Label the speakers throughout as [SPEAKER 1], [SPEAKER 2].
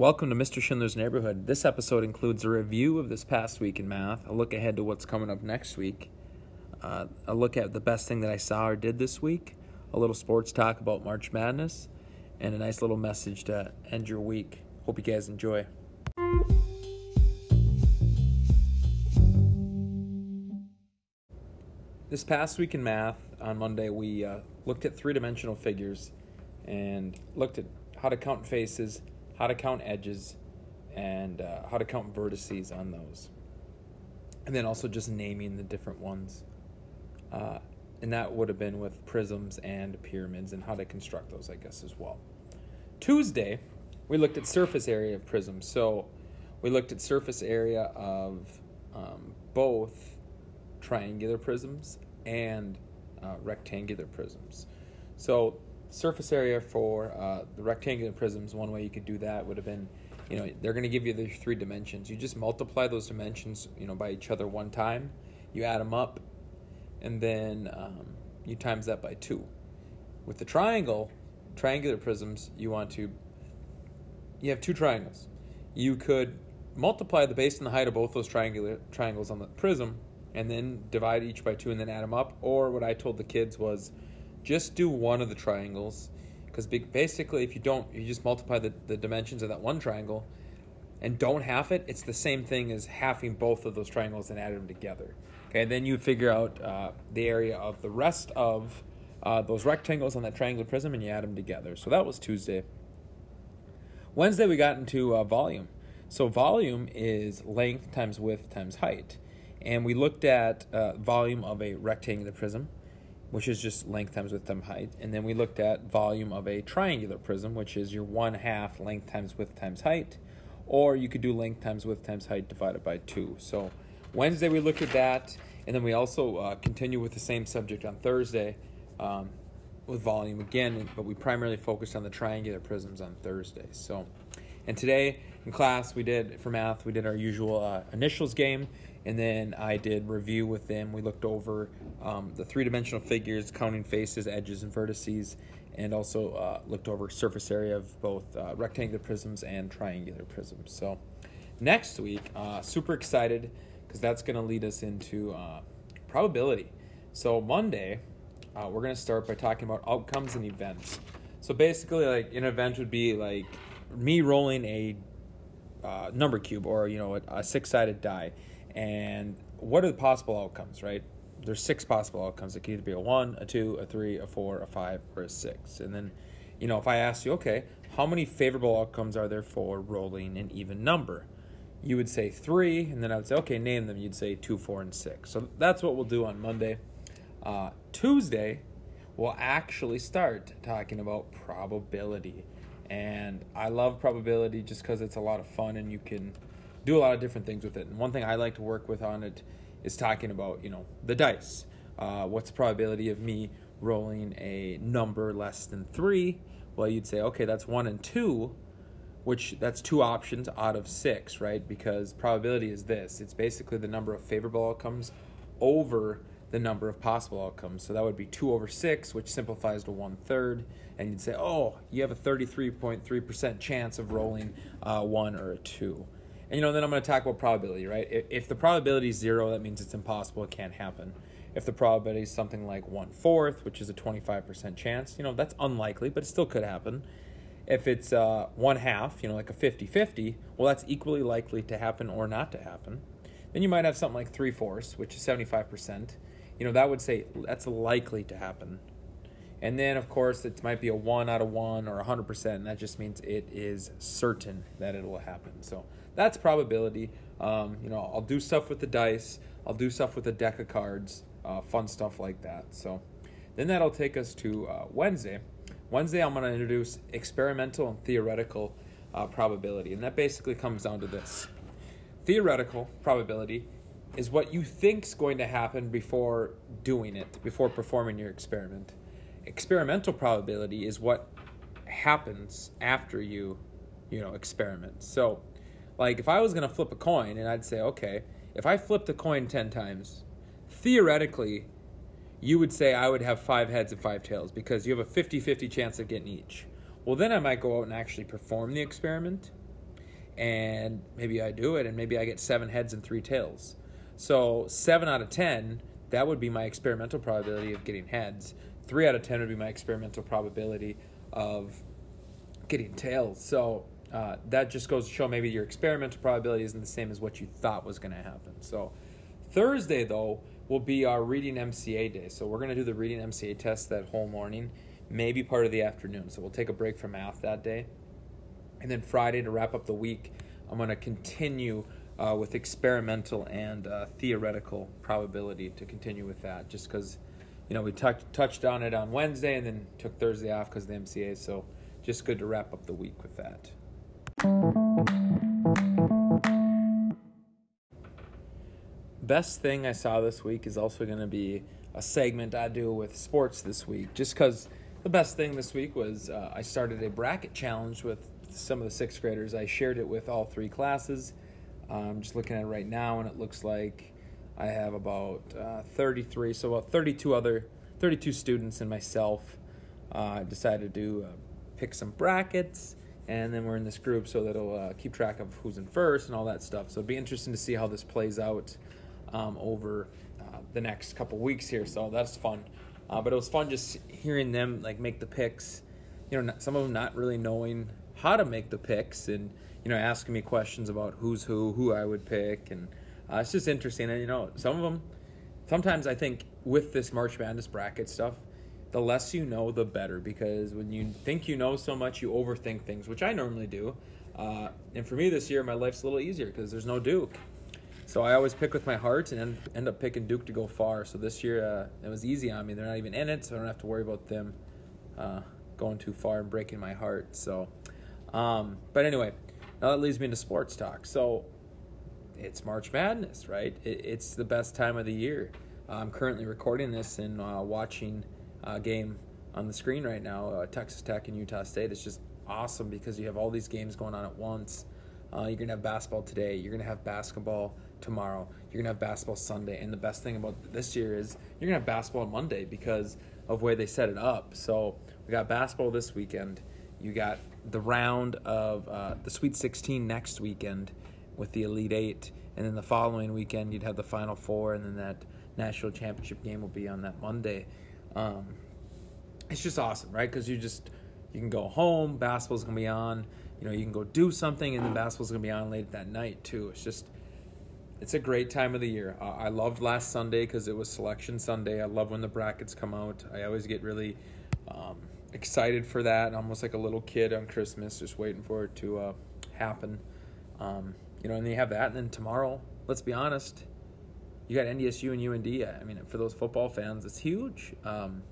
[SPEAKER 1] Welcome to Mr. Schindler's Neighborhood. This episode includes a review of this past week in math, a look ahead to what's coming up next week, uh, a look at the best thing that I saw or did this week, a little sports talk about March Madness, and a nice little message to end your week. Hope you guys enjoy. This past week in math, on Monday, we uh, looked at three dimensional figures and looked at how to count faces how to count edges, and uh, how to count vertices on those. And then also just naming the different ones. Uh, and that would have been with prisms and pyramids and how to construct those, I guess, as well. Tuesday, we looked at surface area of prisms. So we looked at surface area of um, both triangular prisms and uh, rectangular prisms. So surface area for uh, the rectangular prisms, one way you could do that would have been, you know, they're going to give you the three dimensions. You just multiply those dimensions, you know, by each other one time. You add them up, and then um, you times that by two. With the triangle, triangular prisms, you want to, you have two triangles. You could multiply the base and the height of both those triangular triangles on the prism, and then divide each by two, and then add them up. Or what I told the kids was just do one of the triangles because basically if you don't you just multiply the, the dimensions of that one triangle and don't half it it's the same thing as halving both of those triangles and add them together. Okay then you figure out uh, the area of the rest of uh, those rectangles on that triangular prism and you add them together. So that was tuesday. Wednesday we got into uh, volume. So volume is length times width times height. And we looked at uh, volume of a rectangular prism which is just length times width times height. And then we looked at volume of a triangular prism, which is your one half length times width times height. Or you could do length times width times height divided by two. So Wednesday we looked at that. And then we also uh, continue with the same subject on Thursday um, with volume again, but we primarily focused on the triangular prisms on Thursday. So, and today in class we did, for math, we did our usual uh, initials game and then I did review with them. We looked over um, the three-dimensional figures, counting faces, edges, and vertices, and also uh, looked over surface area of both uh, rectangular prisms and triangular prisms. So next week, uh, super excited because that's going to lead us into uh, probability. So Monday, uh, we're going to start by talking about outcomes and events. So basically, like an event would be like me rolling a uh, number cube or you know a, a six-sided die and what are the possible outcomes, right? There's six possible outcomes. It could either be a one, a two, a three, a four, a five, or a six. And then, you know, if I ask you, okay, how many favorable outcomes are there for rolling an even number? You would say three, and then I would say, okay, name them. You'd say two, four, and six. So that's what we'll do on Monday. Uh, Tuesday, we'll actually start talking about probability. And I love probability just because it's a lot of fun and you can do a lot of different things with it. And one thing I like to work with on it is talking about, you know, the dice. Uh, what's the probability of me rolling a number less than three? Well, you'd say, okay, that's one and two, which that's two options out of six, right? Because probability is this it's basically the number of favorable outcomes over the number of possible outcomes. So that would be two over six, which simplifies to one third. And you'd say, oh, you have a 33.3% chance of rolling uh, one or a two. And you know, then I'm going to talk about probability, right? If, if the probability is zero, that means it's impossible, it can't happen. If the probability is something like one fourth, which is a 25% chance, you know, that's unlikely, but it still could happen. If it's uh, one half, you know, like a 50 50, well, that's equally likely to happen or not to happen. Then you might have something like three fourths, which is 75%. You know, that would say that's likely to happen. And then, of course, it might be a 1 out of 1 or 100%, and that just means it is certain that it will happen. So that's probability. Um, you know, I'll do stuff with the dice. I'll do stuff with a deck of cards, uh, fun stuff like that. So then that'll take us to uh, Wednesday. Wednesday, I'm going to introduce experimental and theoretical uh, probability, and that basically comes down to this: theoretical probability is what you think is going to happen before doing it, before performing your experiment. Experimental probability is what happens after you, you know, experiment. So like if I was going to flip a coin and I'd say, okay, if I flipped a coin 10 times, theoretically, you would say I would have five heads and five tails because you have a 50 50 chance of getting each. Well, then I might go out and actually perform the experiment. and maybe I do it, and maybe I get seven heads and three tails. So seven out of ten, that would be my experimental probability of getting heads. Three out of ten would be my experimental probability of getting tails. So uh, that just goes to show maybe your experimental probability isn't the same as what you thought was going to happen. So Thursday though will be our reading MCA day. So we're going to do the reading MCA test that whole morning, maybe part of the afternoon. So we'll take a break from math that day. And then Friday to wrap up the week, I'm going to continue uh, with experimental and uh, theoretical probability to continue with that, just because you know we t- touched on it on Wednesday and then took Thursday off because of the MCA. So just good to wrap up the week with that. Best thing I saw this week is also going to be a segment I do with sports this week, just because the best thing this week was uh, I started a bracket challenge with some of the sixth graders. I shared it with all three classes. I'm just looking at it right now, and it looks like I have about uh, 33, so about 32 other, 32 students and myself uh, decided to uh, pick some brackets, and then we're in this group so that it'll uh, keep track of who's in first and all that stuff. So it'll be interesting to see how this plays out um, over uh, the next couple weeks here. So that's fun. But it was fun just hearing them like make the picks. You know, some of them not really knowing how to make the picks, and you know, asking me questions about who's who, who I would pick, and uh, it's just interesting. And you know, some of them, sometimes I think with this March Madness bracket stuff, the less you know, the better. Because when you think you know so much, you overthink things, which I normally do. Uh, and for me this year, my life's a little easier because there's no Duke. So I always pick with my heart and end up picking Duke to go far. So this year, uh, it was easy on me. They're not even in it, so I don't have to worry about them uh, going too far and breaking my heart. So, um, but anyway, now that leads me into sports talk. So it's March Madness, right? It, it's the best time of the year. I'm currently recording this and uh, watching a game on the screen right now, uh, Texas Tech and Utah State. It's just awesome because you have all these games going on at once. Uh, you're gonna have basketball today. You're gonna have basketball tomorrow. You're gonna have basketball Sunday. And the best thing about this year is you're gonna have basketball on Monday because of the way they set it up. So we got basketball this weekend. You got the round of uh, the Sweet 16 next weekend with the Elite Eight, and then the following weekend you'd have the Final Four, and then that national championship game will be on that Monday. Um, it's just awesome, right? Because you just you can go home, basketball's gonna be on. You know, you can go do something, and then basketball's gonna be on late that night too. It's just it's a great time of the year. I loved last Sunday because it was Selection Sunday. I love when the brackets come out. I always get really um, excited for that, almost like a little kid on Christmas, just waiting for it to uh, happen. Um, you know, and then you have that, and then tomorrow, let's be honest, you got NDSU and UND. I mean, for those football fans, it's huge. Um,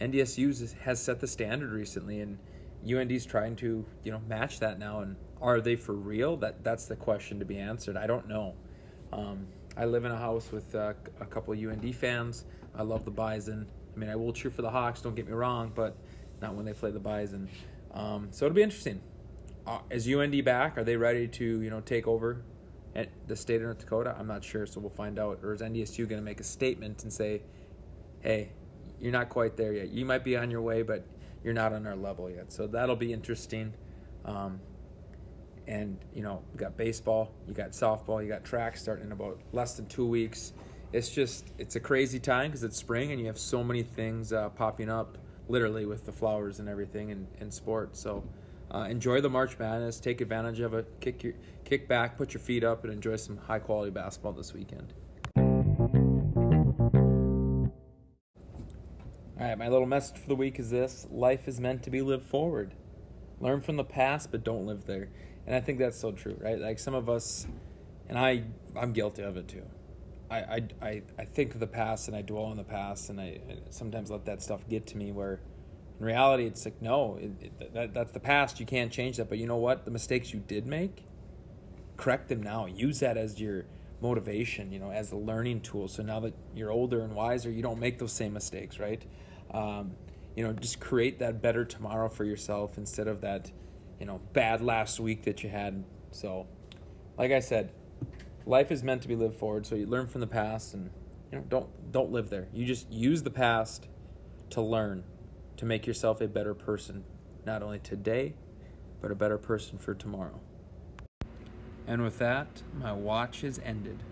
[SPEAKER 1] NDSU has set the standard recently, and UND's trying to you know match that now. And are they for real? That that's the question to be answered. I don't know. Um, I live in a house with uh, a couple UND fans. I love the Bison. I mean, I will cheer for the Hawks. Don't get me wrong, but not when they play the Bison. Um, so it'll be interesting. Uh, is UND back? Are they ready to you know take over at the state of North Dakota? I'm not sure, so we'll find out. Or is NDSU going to make a statement and say, "Hey, you're not quite there yet. You might be on your way, but you're not on our level yet." So that'll be interesting. Um, and you know, you got baseball, you got softball, you got track starting in about less than two weeks. It's just it's a crazy time because it's spring and you have so many things uh, popping up, literally with the flowers and everything in, in sports. So uh, enjoy the March Madness. Take advantage of it. Kick your kick back, put your feet up, and enjoy some high quality basketball this weekend. All right, my little message for the week is this: Life is meant to be lived forward. Learn from the past, but don't live there. And I think that's so true, right? Like some of us, and I, I'm guilty of it too. I, I, I, think of the past and I dwell on the past, and I, I sometimes let that stuff get to me where in reality, it's like, no, it, it, that, that's the past. You can't change that. But you know what? The mistakes you did make, correct them now. Use that as your motivation, you know, as a learning tool. So now that you're older and wiser, you don't make those same mistakes, right? Um, you know, just create that better tomorrow for yourself instead of that, you know, bad last week that you had. So, like I said, life is meant to be lived forward. So you learn from the past, and you know, don't don't live there. You just use the past to learn to make yourself a better person, not only today, but a better person for tomorrow. And with that, my watch is ended.